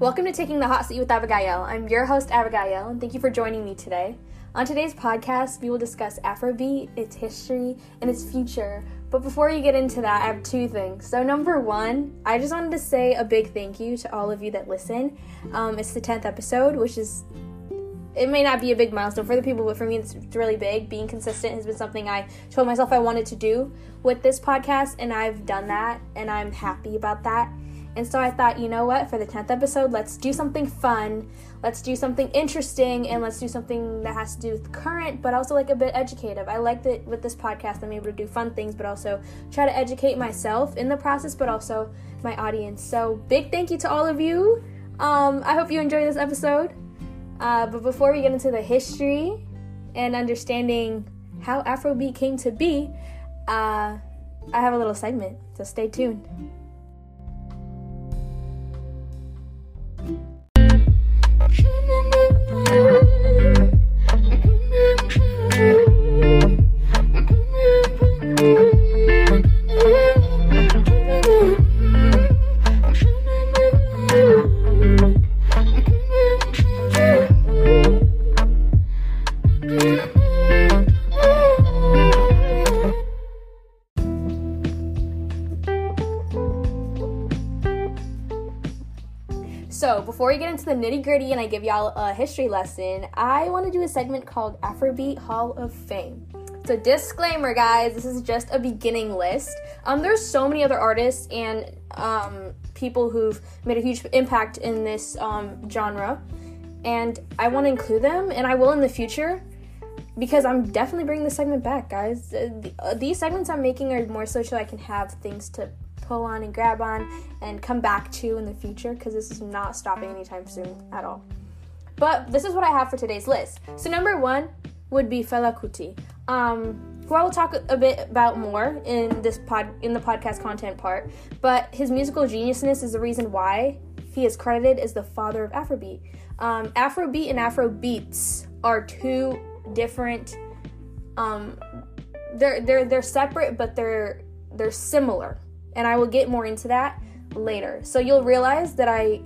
Welcome to Taking the Hot Seat with Abigael. I'm your host, Abigael, and thank you for joining me today. On today's podcast, we will discuss Afrobeat, its history, and its future. But before you get into that, I have two things. So, number one, I just wanted to say a big thank you to all of you that listen. Um, it's the 10th episode, which is it may not be a big milestone for the people, but for me, it's really big. Being consistent has been something I told myself I wanted to do with this podcast, and I've done that, and I'm happy about that. And so I thought, you know what, for the 10th episode, let's do something fun, let's do something interesting, and let's do something that has to do with current, but also like a bit educative. I like that with this podcast, I'm able to do fun things, but also try to educate myself in the process, but also my audience. So big thank you to all of you. Um, I hope you enjoy this episode. Uh, but before we get into the history and understanding how Afrobeat came to be, uh, I have a little segment, so stay tuned. Nitty gritty and I give y'all a history lesson, I want to do a segment called Afrobeat Hall of Fame. So, disclaimer, guys, this is just a beginning list. Um, there's so many other artists and um, people who've made a huge impact in this um, genre, and I want to include them, and I will in the future because I'm definitely bringing this segment back, guys. The, uh, these segments I'm making are more so so I can have things to pull on and grab on and come back to in the future because this is not stopping anytime soon at all. But this is what I have for today's list. So number one would be Fela Kuti, um, who I will talk a bit about more in this pod in the podcast content part. But his musical geniusness is the reason why he is credited as the father of Afrobeat. Um, Afrobeat and Afrobeats are two different. Um, they're they're they're separate, but they're they're similar and I will get more into that later. So you'll realize that I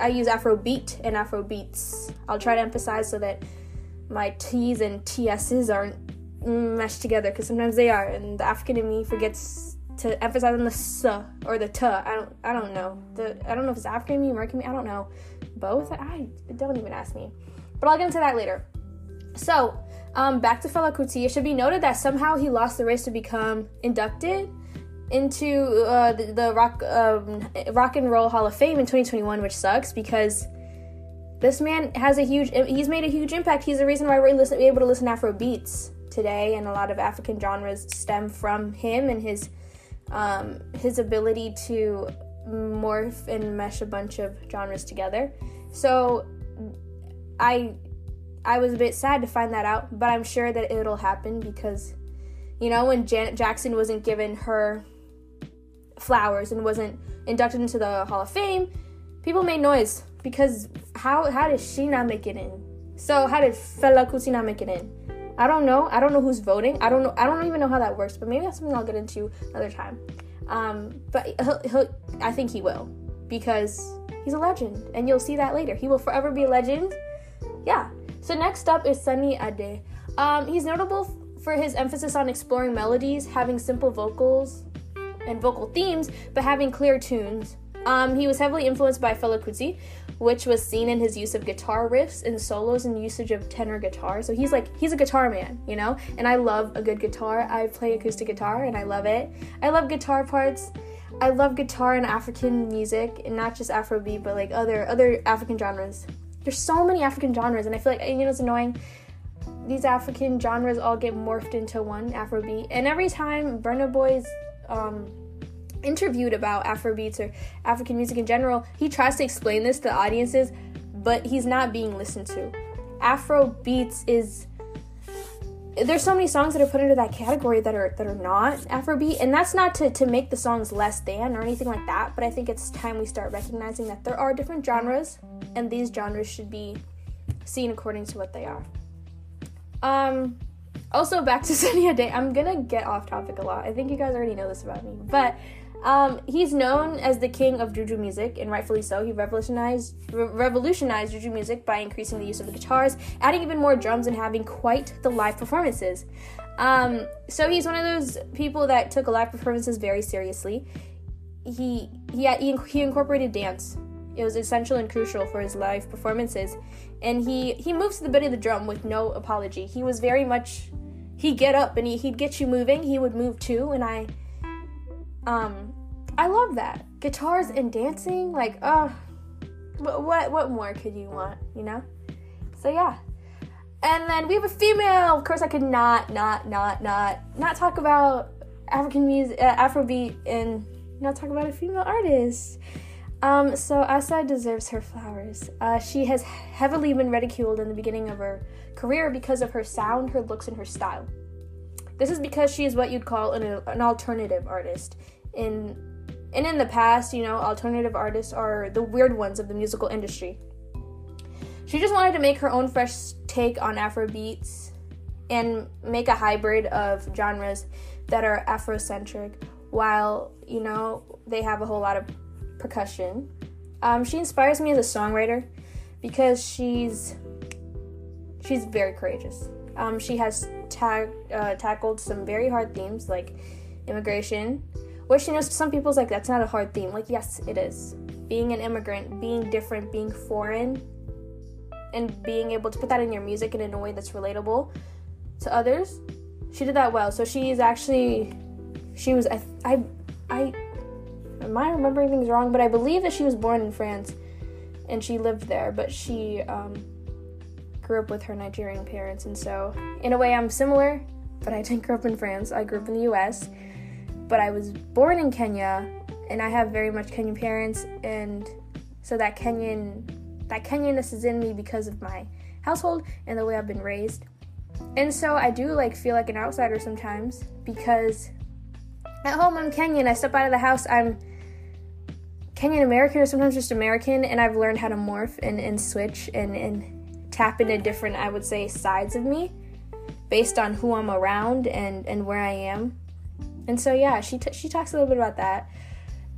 I use Afrobeat and Afrobeats. I'll try to emphasize so that my T's and TS's aren't meshed together because sometimes they are, and the African in me forgets to emphasize on the S or the T. I don't I don't know. The I don't know if it's African in me, American me. I don't know. Both. I don't even ask me. But I'll get into that later. So um, back to Fela Kuti. It should be noted that somehow he lost the race to become inducted into uh, the, the rock um, rock and roll Hall of Fame in 2021, which sucks because this man has a huge he's made a huge impact. He's the reason why we're listen, able to listen to Afro beats today, and a lot of African genres stem from him and his um, his ability to morph and mesh a bunch of genres together. So I I was a bit sad to find that out, but I'm sure that it'll happen because you know when Janet Jackson wasn't given her flowers and wasn't inducted into the Hall of Fame, people made noise because how how did she not make it in? So how did Fela Kuti not make it in? I don't know. I don't know who's voting. I don't know. I don't even know how that works. But maybe that's something I'll get into another time. Um, but he'll, he'll, I think he will because he's a legend, and you'll see that later. He will forever be a legend. Yeah. So next up is Sunny Ade. Um, he's notable for his emphasis on exploring melodies, having simple vocals, and vocal themes, but having clear tunes. Um, he was heavily influenced by Fela Kuti, which was seen in his use of guitar riffs and solos and usage of tenor guitar. So he's like he's a guitar man, you know. And I love a good guitar. I play acoustic guitar and I love it. I love guitar parts. I love guitar and African music, and not just Afrobeat, but like other other African genres. There's so many African genres, and I feel like you know it's annoying. These African genres all get morphed into one Afrobeat, and every time Burna Boy's um, interviewed about Afrobeats or African music in general, he tries to explain this to audiences, but he's not being listened to. Afrobeats is there's so many songs that are put into that category that are that are not Afrobeat, and that's not to, to make the songs less than or anything like that, but I think it's time we start recognizing that there are different genres, and these genres should be seen according to what they are. Um, also, back to Sunny Ade. I'm gonna get off topic a lot. I think you guys already know this about me, but Um, he's known as the king of juju music, and rightfully so. He revolutionized re- revolutionized juju music by increasing the use of the guitars, adding even more drums, and having quite the live performances. Um, so he's one of those people that took live performances very seriously. He he he, he incorporated dance. It was essential and crucial for his live performances, and he he moves to the beat of the drum with no apology. He was very much he'd get up and he, he'd get you moving. He would move too, and I um I love that guitars and dancing. Like, oh, what what what more could you want? You know? So yeah. And then we have a female. Of course, I could not, not, not, not, not talk about African music, uh, Afrobeat, and not talk about a female artist. Um, so Asa deserves her flowers. Uh, she has heavily been ridiculed in the beginning of her career because of her sound, her looks, and her style. This is because she is what you'd call an, an alternative artist. In and in the past, you know, alternative artists are the weird ones of the musical industry. She just wanted to make her own fresh take on Afro beats and make a hybrid of genres that are Afrocentric, while you know they have a whole lot of percussion. Um, she inspires me as a songwriter because she's she's very courageous. Um, she has ta- uh, tackled some very hard themes like immigration, which you know some people's like that's not a hard theme. Like yes, it is. Being an immigrant, being different, being foreign, and being able to put that in your music in a way that's relatable to others. She did that well. So she is actually she was I I I am I remembering things wrong, but I believe that she was born in France and she lived there, but she um, grew up with her Nigerian parents, and so in a way I'm similar, but I didn't grow up in France. I grew up in the U.S., but I was born in Kenya, and I have very much Kenyan parents, and so that Kenyan that Kenyanness is in me because of my household and the way I've been raised. And so I do like feel like an outsider sometimes because at home I'm Kenyan. I step out of the house, I'm Kenyan American or sometimes just American, and I've learned how to morph and, and switch and, and tap into different, I would say, sides of me based on who I'm around and, and where I am. And so, yeah, she, t- she talks a little bit about that.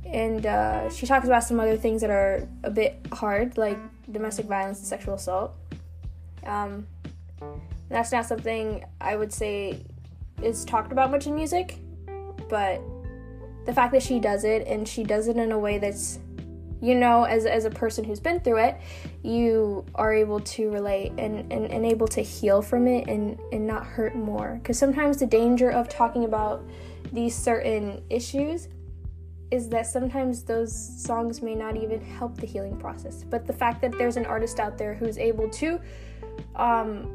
And uh, she talks about some other things that are a bit hard, like domestic violence and sexual assault. Um, that's not something I would say is talked about much in music, but the fact that she does it and she does it in a way that's you know as, as a person who's been through it you are able to relate and, and, and able to heal from it and, and not hurt more. Because sometimes the danger of talking about these certain issues is that sometimes those songs may not even help the healing process. But the fact that there's an artist out there who's able to um,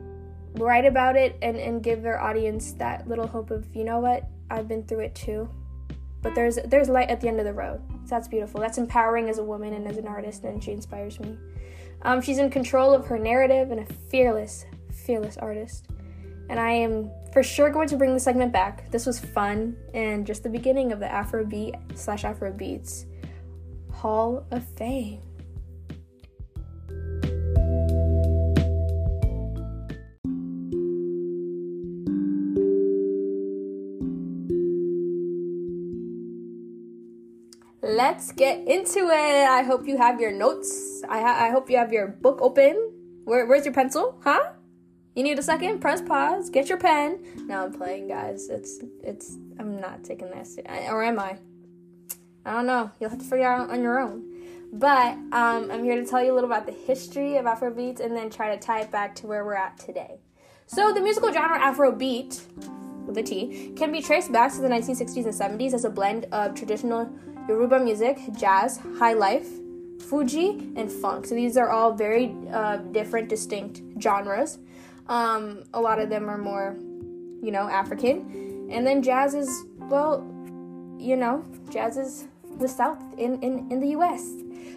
write about it and, and give their audience that little hope of you know what? I've been through it too but there's there's light at the end of the road. So that's beautiful. That's empowering as a woman and as an artist, and she inspires me. Um, she's in control of her narrative and a fearless, fearless artist. And I am for sure going to bring the segment back. This was fun and just the beginning of the Afrobeat slash Afrobeats Hall of Fame. Let's get into it. I hope you have your notes. I, ha- I hope you have your book open. Where, where's your pencil? Huh? You need a second? Press pause. Get your pen. Now I'm playing, guys. It's it's. I'm not taking this, or am I? I don't know. You'll have to figure out on your own. But um, I'm here to tell you a little about the history of Afrobeats and then try to tie it back to where we're at today. So the musical genre Afrobeat, with a T, can be traced back to the 1960s and 70s as a blend of traditional Yoruba music, jazz, high life, Fuji, and funk. So these are all very uh, different, distinct genres. Um, a lot of them are more, you know, African. And then jazz is, well, you know, jazz is the South in, in, in the US.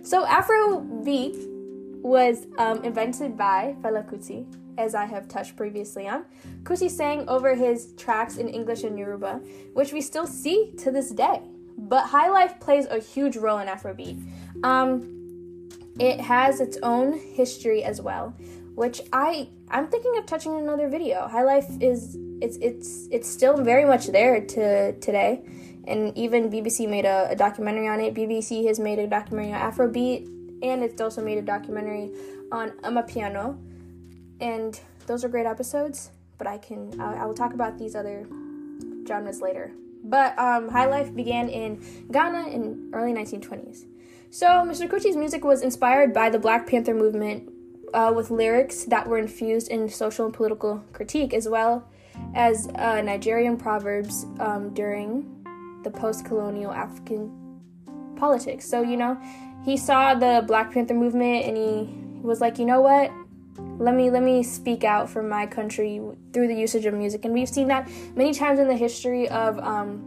So Afrobeat was um, invented by Fela Kuti, as I have touched previously on. Kuti sang over his tracks in English and Yoruba, which we still see to this day. But high life plays a huge role in Afrobeat. Um, it has its own history as well, which I I'm thinking of touching in another video. High life is it's it's it's still very much there to today, and even BBC made a, a documentary on it. BBC has made a documentary on Afrobeat, and it's also made a documentary on Amapiano, and those are great episodes. But I can I, I will talk about these other genres later. But um, High Life began in Ghana in early 1920s. So Mr. Kuti's music was inspired by the Black Panther movement uh, with lyrics that were infused in social and political critique, as well as uh, Nigerian proverbs um, during the post colonial African politics. So, you know, he saw the Black Panther movement and he was like, you know what? Let me let me speak out for my country through the usage of music, and we've seen that many times in the history of um,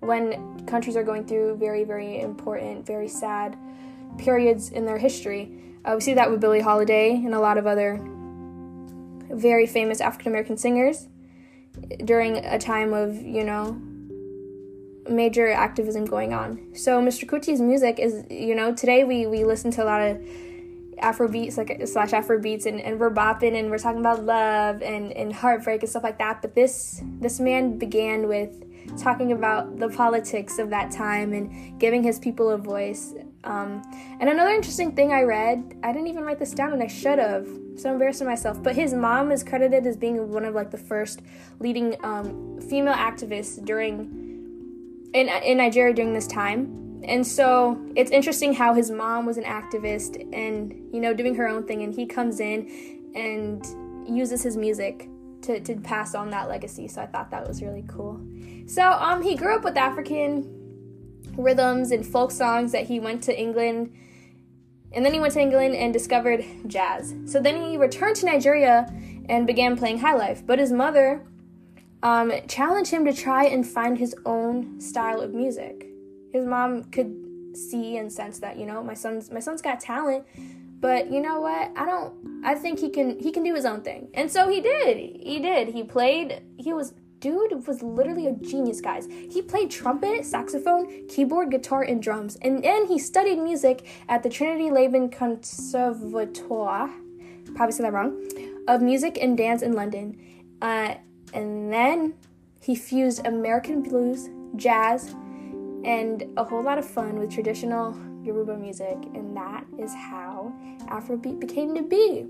when countries are going through very very important, very sad periods in their history. Uh, we see that with Billie Holiday and a lot of other very famous African American singers during a time of, you know, major activism going on. So Mr. Kuti's music is, you know, today we, we listen to a lot of Afro beats like slash Afro beats and, and we're bopping and we're talking about love and, and heartbreak and stuff like that. But this this man began with talking about the politics of that time and giving his people a voice. Um, and another interesting thing I read, I didn't even write this down and I should have, so embarrassing myself. But his mom is credited as being one of like the first leading um, female activists during in in Nigeria during this time. And so it's interesting how his mom was an activist and you know doing her own thing, and he comes in and uses his music to, to pass on that legacy. So I thought that was really cool. So um, he grew up with African rhythms and folk songs that he went to England. And then he went to England and discovered jazz. So then he returned to Nigeria and began playing high life. But his mother um, challenged him to try and find his own style of music. His mom could see and sense that, you know, my son's my son's got talent, but you know what? I don't I think he can he can do his own thing. And so he did. He did. He played he was dude was literally a genius, guys. He played trumpet, saxophone, keyboard, guitar, and drums. And then he studied music at the Trinity Laban Conservatoire, probably said that wrong, of music and dance in London. Uh, and then he fused American blues, jazz, and a whole lot of fun with traditional Yoruba music, and that is how Afrobeat became to be.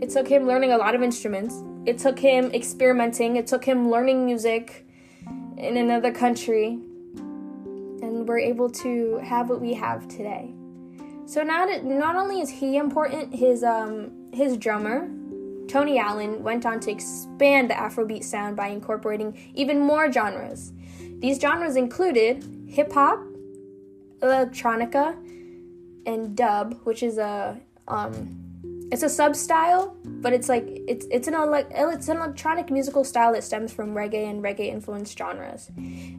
It took him learning a lot of instruments. It took him experimenting. It took him learning music in another country. And we're able to have what we have today. So not not only is he important, his um his drummer, Tony Allen, went on to expand the Afrobeat sound by incorporating even more genres. These genres included hip hop, electronica, and dub, which is a um it's a sub style, but it's like it's it's an ele- it's an electronic musical style that stems from reggae and reggae influenced genres.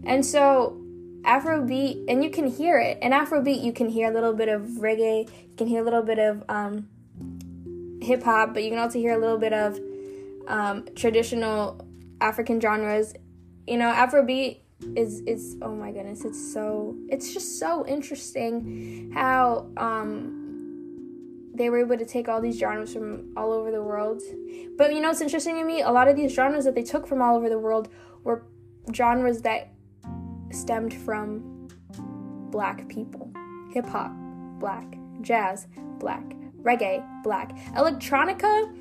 And so Afrobeat, and you can hear it. In Afrobeat, you can hear a little bit of reggae, you can hear a little bit of um, hip hop, but you can also hear a little bit of um, traditional African genres. You know, Afrobeat is is oh my goodness, it's so it's just so interesting how um, they were able to take all these genres from all over the world. But you know, it's interesting to me. A lot of these genres that they took from all over the world were genres that stemmed from black people. Hip hop, black. Jazz, black. Reggae, black. Electronica,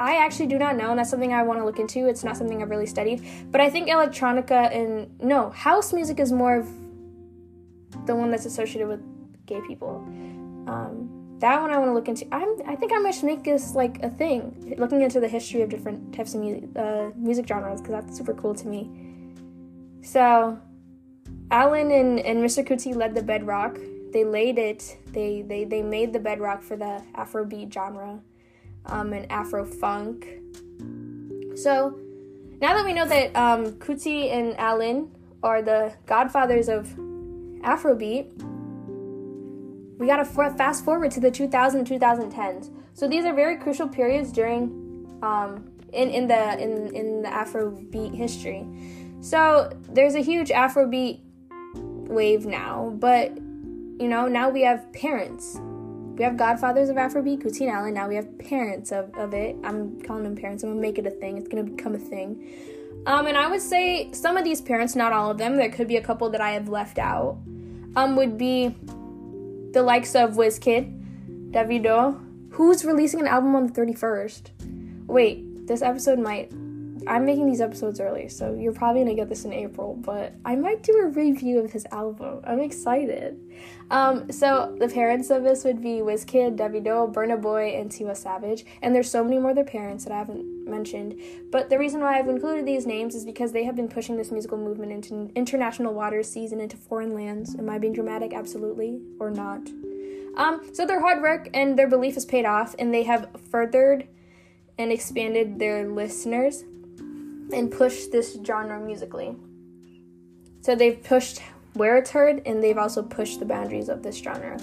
I actually do not know, and that's something I want to look into. It's not something I've really studied. But I think electronica and no, house music is more of the one that's associated with gay people. Um, that one I want to look into. I'm, I think I might make this like a thing, looking into the history of different types of music, uh, music genres, because that's super cool to me. So, Allen and, and Mr. Kuti led the bedrock. They laid it. They they they made the bedrock for the Afrobeat genre, um, and Afro funk. So, now that we know that um, Kuti and Allen are the godfathers of Afrobeat, we got to fast forward to the 2000 2010s. So these are very crucial periods during um, in in the in in the Afrobeat history. So there's a huge Afrobeat wave now, but you know now we have parents. We have godfathers of Afrobeat, Kuti and Allen. Now we have parents of, of it. I'm calling them parents. I'm gonna make it a thing. It's gonna become a thing. Um, and I would say some of these parents, not all of them, there could be a couple that I have left out, um, would be the likes of Wizkid, Davido, who's releasing an album on the 31st. Wait, this episode might I'm making these episodes early, so you're probably gonna get this in April, but I might do a review of his album. I'm excited. Um, so the parents of this would be Wizkid, Davido, Burna Boy, and Tiwa Savage, and there's so many more other parents that I haven't mentioned. But the reason why I've included these names is because they have been pushing this musical movement into international waters, seas, and into foreign lands. Am I being dramatic? Absolutely, or not? Um, so their hard work and their belief has paid off, and they have furthered and expanded their listeners and push this genre musically. So they've pushed where it's heard and they've also pushed the boundaries of this genre.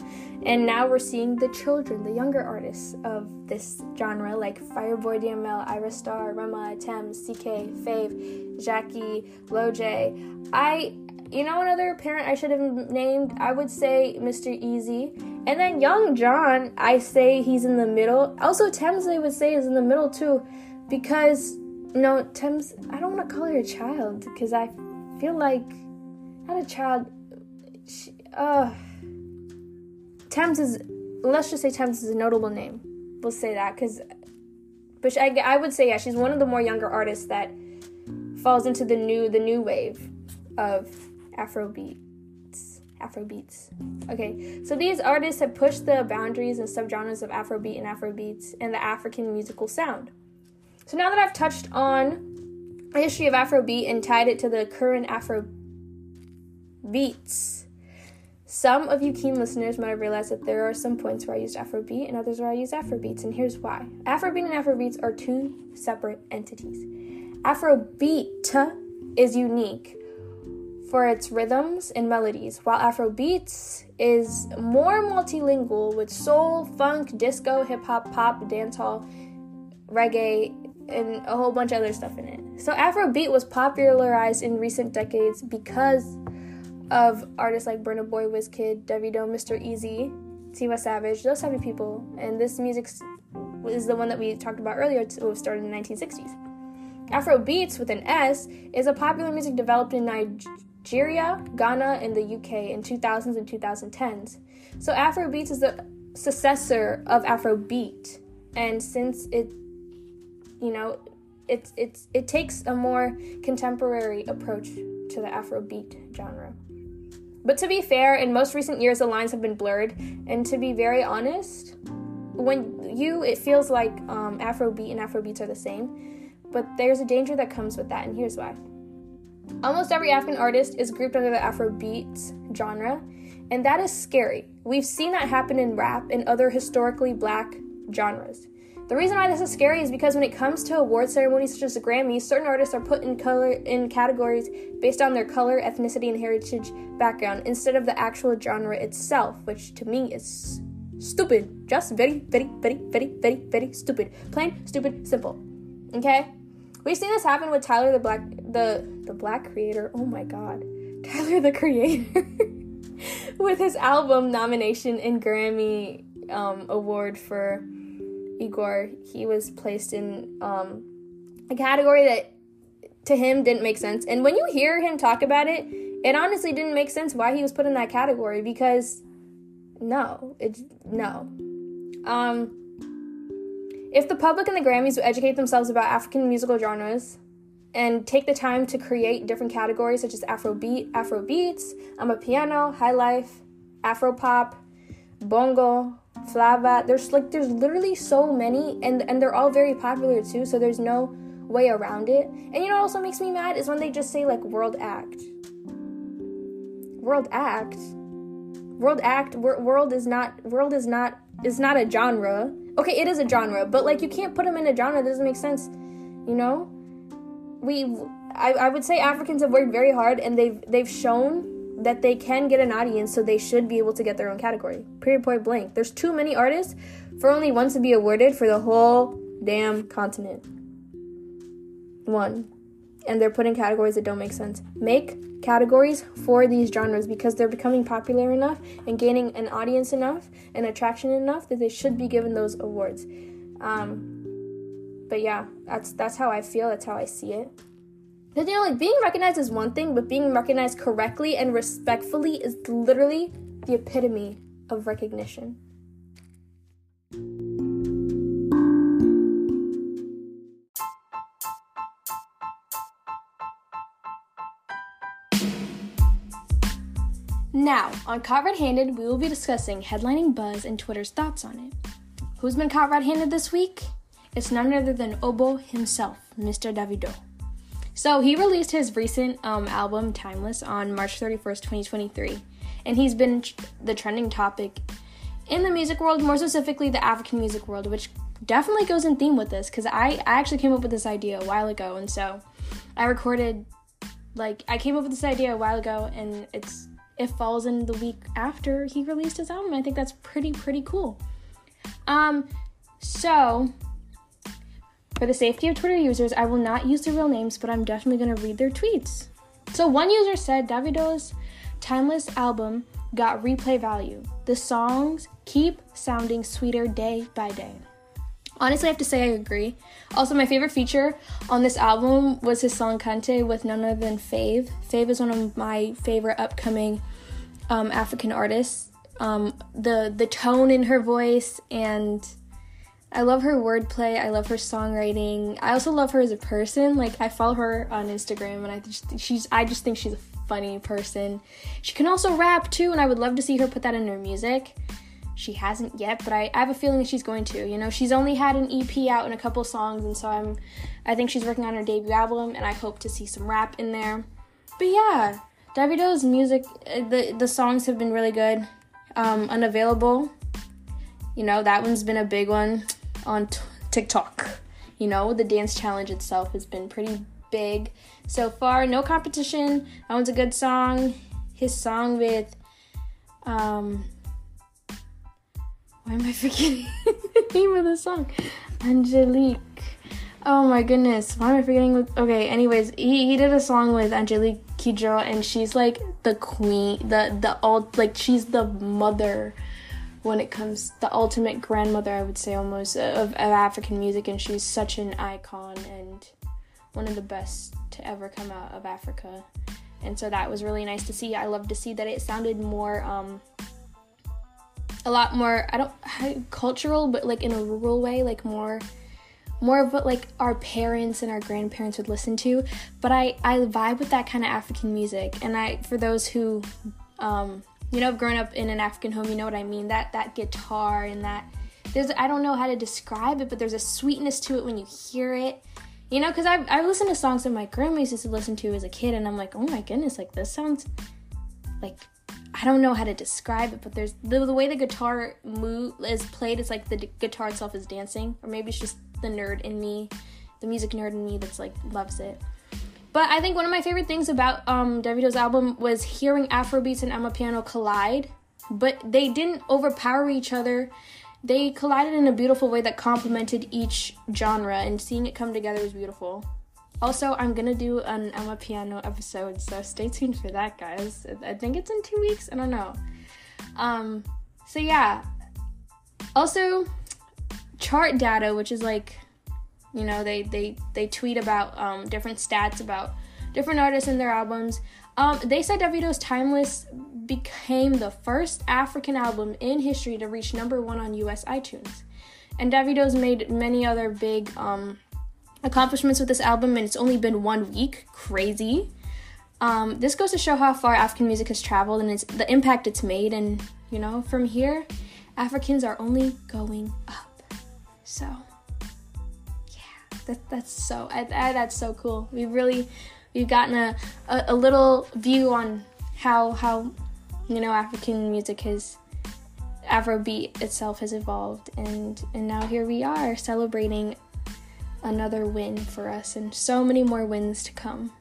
And now we're seeing the children, the younger artists of this genre, like Fireboy DML, Ayra Starr, Rema, Tems, CKay, Fave, Jackie, Loj. I, you know, another parent I should have named, I would say Mr. Eazi. And then Young Jonn, I say he's in the middle. Also, Tems, I would say, is in the middle too, because no, Tems, I don't want to call her a child because I feel like not a child. She, uh, Tems is, let's just say Tems is a notable name. We'll say that because, but she, I, I would say yeah, she's one of the more younger artists that falls into the new the new wave of Afrobeat. Afrobeats. Okay, so these artists have pushed the boundaries and subgenres of Afrobeat and Afrobeats and the African musical sound. So now that I've touched on the history of Afrobeat and tied it to the current Afro beats, some of you keen listeners might have realized that there are some points where I used Afrobeat and others where I use Afrobeats, and here's why. Afrobeat and Afrobeats are two separate entities. Afrobeat is unique for its rhythms and melodies, while Afrobeats is more multilingual with soul, funk, disco, hip hop, pop, dancehall, reggae, and a whole bunch of other stuff in it. So Afrobeat was popularized in recent decades because of artists like Burna Boy, Wizkid, Davido, Mr. Eazi, Tiwa Savage, those type of people. And this music is the one that we talked about earlier. It was started in the 1960s. Afrobeats with an S is a popular music developed in Nigeria, Ghana, and the UK in 2000s and 2010s. So Afrobeats is the successor of Afrobeat, and since it you know, it's it's it takes a more contemporary approach to the Afrobeat genre. But to be fair, in most recent years the lines have been blurred, and to be very honest, when you it feels like um, Afrobeat and Afrobeats are the same, but there's a danger that comes with that, and here's why. Almost every African artist is grouped under the Afrobeats genre, and that is scary. We've seen that happen in rap and other historically black genres. The reason why this is scary is because when it comes to award ceremonies such as the Grammys, certain artists are put in color in categories based on their color, ethnicity, and heritage background instead of the actual genre itself, which to me is stupid. Just very, very, very, very, very, very stupid. Plain, stupid, simple. Okay? We've seen this happen with Tyler the Black the the Black Creator. Oh my god. Tyler the Creator. with his album nomination and Grammy um, award for Igor, he was placed in um, a category that to him didn't make sense. And when you hear him talk about it, it honestly didn't make sense why he was put in that category because no, it's no. Um, if the public and the Grammys would educate themselves about African musical genres and take the time to create different categories such as Afrobeat, Afrobeats, Amapiano, High Life, Afropop, Bongo, Flava. There's like there's literally so many and and they're all very popular too, so there's no way around it. And you know also makes me mad is when they just say like world act. World act. World act wor- world is not world is not is not a genre. Okay, it is a genre, but like you can't put them in a genre that doesn't make sense. You know? We I, I would say Africans have worked very hard and they've they've shown that they can get an audience, so they should be able to get their own category. Period, point blank. There's too many artists for only one to be awarded for the whole damn continent. One. And they're putting categories that don't make sense. Make categories for these genres because they're becoming popular enough and gaining an audience enough and attraction enough that they should be given those awards. Um, but yeah, that's that's how I feel. That's how I see it. You know, like being recognized is one thing, but being recognized correctly and respectfully is literally the epitome of recognition. Now, on Caught Red Handed, we will be discussing headlining buzz and Twitter's thoughts on it. Who's been caught red handed this week? It's none other than Obo himself, Mr. Davido. So, he released his recent um, album, Timeless, on March 31st, 2023, and he's been the trending topic in the music world, more specifically the African music world, which definitely goes in theme with this because I, I actually came up with this idea a while ago, and so I recorded, like, I came up with this idea a while ago, and it's it falls in the week after he released his album. I think that's pretty pretty cool. Um, so for the safety of Twitter users, I will not use their real names, but I'm definitely gonna read their tweets. So one user said Davido's timeless album got replay value. The songs keep sounding sweeter day by day. Honestly, I have to say I agree. Also, my favorite feature on this album was his song Kante with none other than Fave. Fave is one of my favorite upcoming um, African artists. Um, the the tone in her voice and I love her wordplay. I love her songwriting. I also love her as a person. Like I follow her on Instagram, and I just she's I just think she's a funny person. She can also rap too, and I would love to see her put that in her music. She hasn't yet, but I, I have a feeling that she's going to. You know, she's only had an EP out and a couple songs, and so I'm, I think she's working on her debut album, and I hope to see some rap in there. But yeah, Davido's music, uh, the the songs have been really good. Um, unavailable, you know, that one's been a big one on t- TikTok. You know, the dance challenge itself has been pretty big so far. No competition. That one's a good song. His song with um why am I forgetting the name of the song? Angelique. Oh my goodness. Why am I forgetting? okay, anyways, he, he did a song with Angelique Kidjo and she's like the queen, the the old like she's the mother when it comes the ultimate grandmother I would say almost of, of African music and she's such an icon and one of the best to ever come out of Africa. And so that was really nice to see. I love to see that it sounded more um a lot more I don't cultural, but like in a rural way, like more more of what like our parents and our grandparents would listen to. But I I vibe with that kind of African music, and I for those who um, you know grown up in an African home, you know what I mean. That that guitar and that there's I don't know how to describe it, but there's a sweetness to it when you hear it. You know, because I've, I've listened to songs that my grandma used to listen to as a kid, and I'm like, oh my goodness, like this sounds like I don't know how to describe it, but there's the, the way the guitar move is played. It's like the d- guitar itself is dancing, or maybe it's just the nerd in me, the music nerd in me that's like loves it. But I think one of my favorite things about um, Davido's album was hearing Afrobeats and Emma Amapiano collide, but they didn't overpower each other. They collided in a beautiful way that complemented each genre, and seeing it come together was beautiful. Also, I'm gonna do an Emma Amapiano episode, so stay tuned for that, guys. I think it's in two weeks. I don't know. Um, so yeah. Also, chart data, which is like, you know, they they they tweet about um, different stats about different artists and their albums. Um, they said Davido's Timeless became the first African album in history to reach number one on U.S. iTunes, and Davido's made many other big um, accomplishments with this album, and it's only been one week. Crazy. Um, this goes to show how far African music has traveled and it's the impact it's made. And you know, from here, Africans are only going up. So, that, that's so I, I, that's so cool. We really we've gotten a, a, a little view on how how you know African music has Afrobeat itself has evolved, and and now here we are celebrating another win for us and so many more wins to come.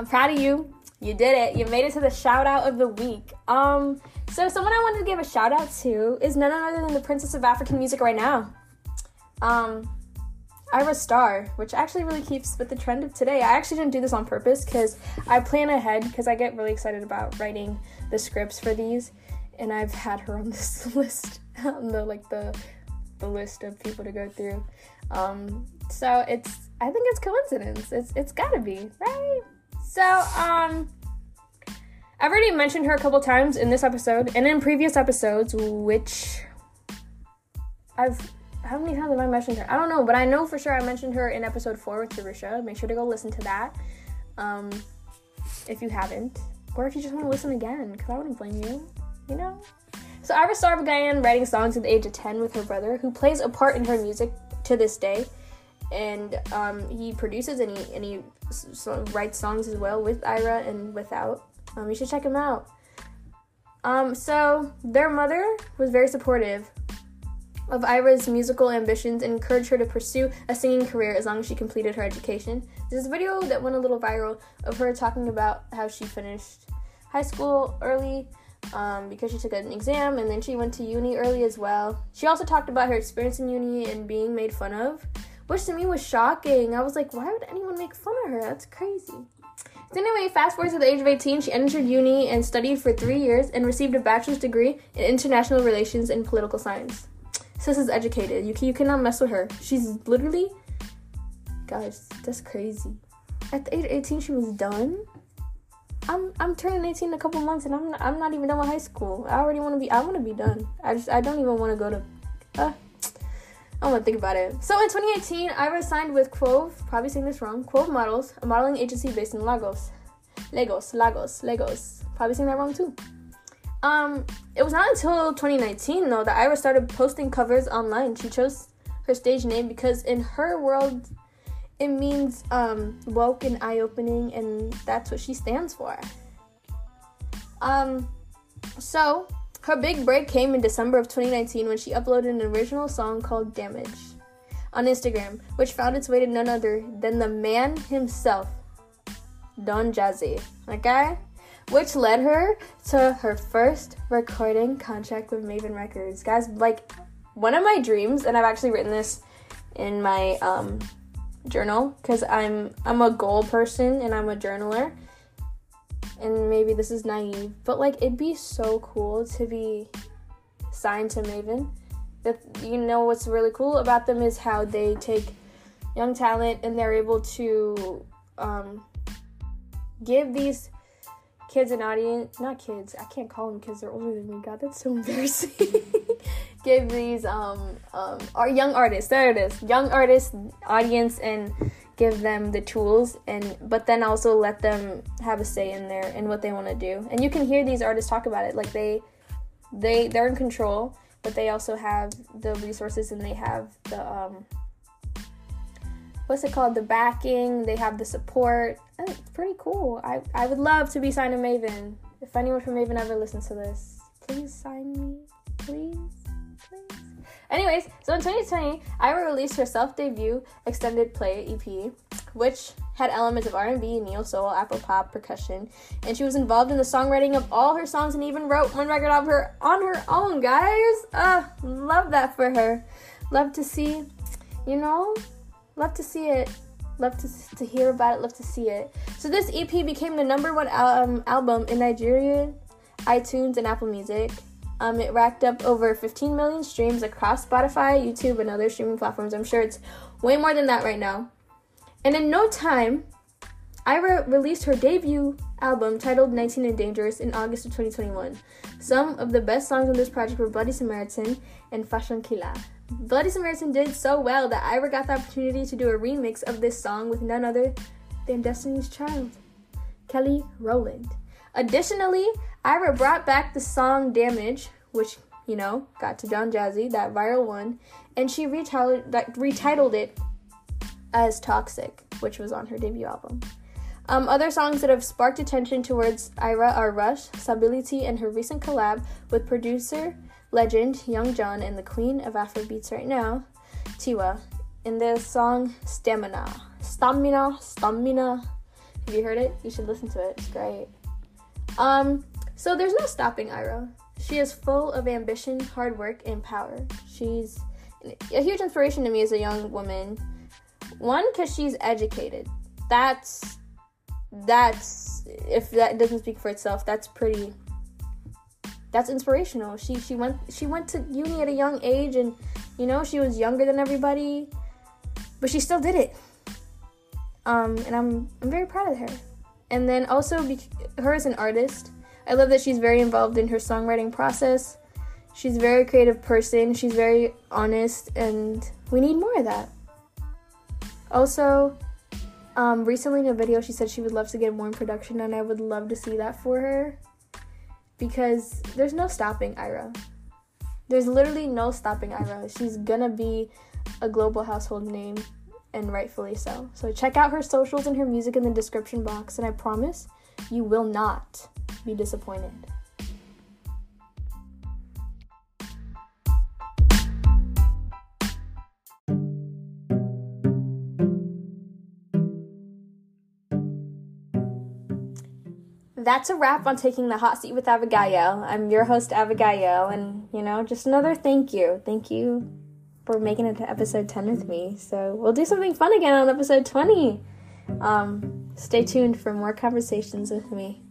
I'm proud of you. You did it. You made it to the shout out of the week. Um, so someone I wanted to give a shout out to is none other than the princess of African music right now. Um, Ayra Starr, which actually really keeps with the trend of today. I actually didn't do this on purpose because I plan ahead because I get really excited about writing the scripts for these, and I've had her on this list, on the like the the list of people to go through. Um, so it's I think it's coincidence. It's it's gotta be right. So um. I've already mentioned her a couple times in this episode and in previous episodes, which I've how many times have I mentioned her? I don't know, but I know for sure I mentioned her in episode four with Jerusha. Make sure to go listen to that um, if you haven't, or if you just want to listen again, because I wouldn't blame you, you know? So Ayra began writing songs at the age of 10 with her brother, who plays a part in her music to this day. And um, he produces and he, and he writes songs as well with Ayra and without. Um, you should check him out. Um, so their mother was very supportive of Ayra's musical ambitions and encouraged her to pursue a singing career as long as she completed her education. There's a video that went a little viral of her talking about how she finished high school early um, because she took an exam and then she went to uni early as well. She also talked about her experience in uni and being made fun of, which to me was shocking. I was like, why would anyone make fun of her? That's crazy. So anyway, fast forward to the age of 18, she entered uni and studied for three years and received a bachelor's degree in international relations and political science. Sis is educated. You can, you cannot mess with her. She's literally, guys, that's crazy. At the age of 18, she was done. I'm I'm turning 18 in a couple months, and I'm not, I'm not even done with high school. I already want to be. I want to be done. I just I don't even want to go to. Uh, I want to think about it. So in 2018, I was signed with Quove. Probably saying this wrong. Quove Models, a modeling agency based in Lagos. Lagos, Lagos, Lagos. Probably saying that wrong too. Um, it was not until 2019 though that Ayra started posting covers online. She chose her stage name because in her world, it means um, woke and eye-opening, and that's what she stands for. Um, so her big break came in December of 2019 when she uploaded an original song called "Damage" on Instagram, which found its way to none other than the man himself, Don Jazzy. Okay which led her to her first recording contract with Mavin Records. Guys, like one of my dreams, and I've actually written this in my um, journal because I'm I'm a goal person and I'm a journaler. And maybe this is naive, but like it'd be so cool to be signed to Mavin. That you know what's really cool about them is how they take young talent and they're able to um, give these kids an audience, not kids, I can't call them kids, they're older than me. God, that's so embarrassing. Give these um um our young artists, there it is, young artists audience and give them the tools and but then also let them have a say in there and what they want to do. And you can hear these artists talk about it like they they they're in control, but they also have the resources and they have the um what's it called? The backing they have the support. And it's pretty cool. I, I would love to be signed to mavin. If anyone from mavin ever listens to this please sign me please anyways so in 2020 ayra released her self-debut extended play ep which had elements of r&b neo soul afro pop percussion and she was involved in the songwriting of all her songs and even wrote one record of her on her own guys uh love that for her love to see you know Love to see it. Love to, to hear about it. Love to see it. So this EP became the number one um, album in Nigeria, iTunes, and Apple Music. Um, it racked up over 15 million streams across Spotify, YouTube, and other streaming platforms. I'm sure it's way more than that right now. And in no time, Ayra released her debut album titled 19 and Dangerous in August of 2021. Some of the best songs on this project were Bloody Samaritan and Fashion Killer. Bloody Samaritan did so well that Ayra got the opportunity to do a remix of this song with none other than Destiny's Child, Kelly Rowland. Additionally, Ayra brought back the song Damage, which, you know, got to Don Jazzy, that viral one, and she retitled, retitled it as Toxic, which was on her debut album. Um, other songs that have sparked attention towards Ayra are Rush, Stability, and her recent collab with producer legend Young Jonn and the queen of Afrobeats right now, Tiwa, in the song Stamina. Stamina, Stamina. Have you heard it? You should listen to it. It's great. Um, so there's no stopping Ayra. She is full of ambition, hard work, and power. She's a huge inspiration to me as a young woman. One, because she's educated. That's that's if that doesn't speak for itself, that's pretty. That's inspirational. She she went she went to uni at a young age, and you know she was younger than everybody, but she still did it. Um, and I'm I'm very proud of her. And then also, be- her as an artist, I love that she's very involved in her songwriting process. She's a very creative person. She's very honest, and we need more of that. Also, um, recently in a video, she said she would love to get more in production, and I would love to see that for her because there's no stopping Ayra. There's literally no stopping Ayra. She's gonna be a global household name, and rightfully so. So check out her socials and her music in the description box, and I promise you will not be disappointed. that's a wrap on taking the hot seat with Abigael. I'm your host, Abigael, and you know, just another thank you. Thank you for making it to episode 10 with me. So we'll do something fun again on episode 20. Um, stay tuned for more conversations with me.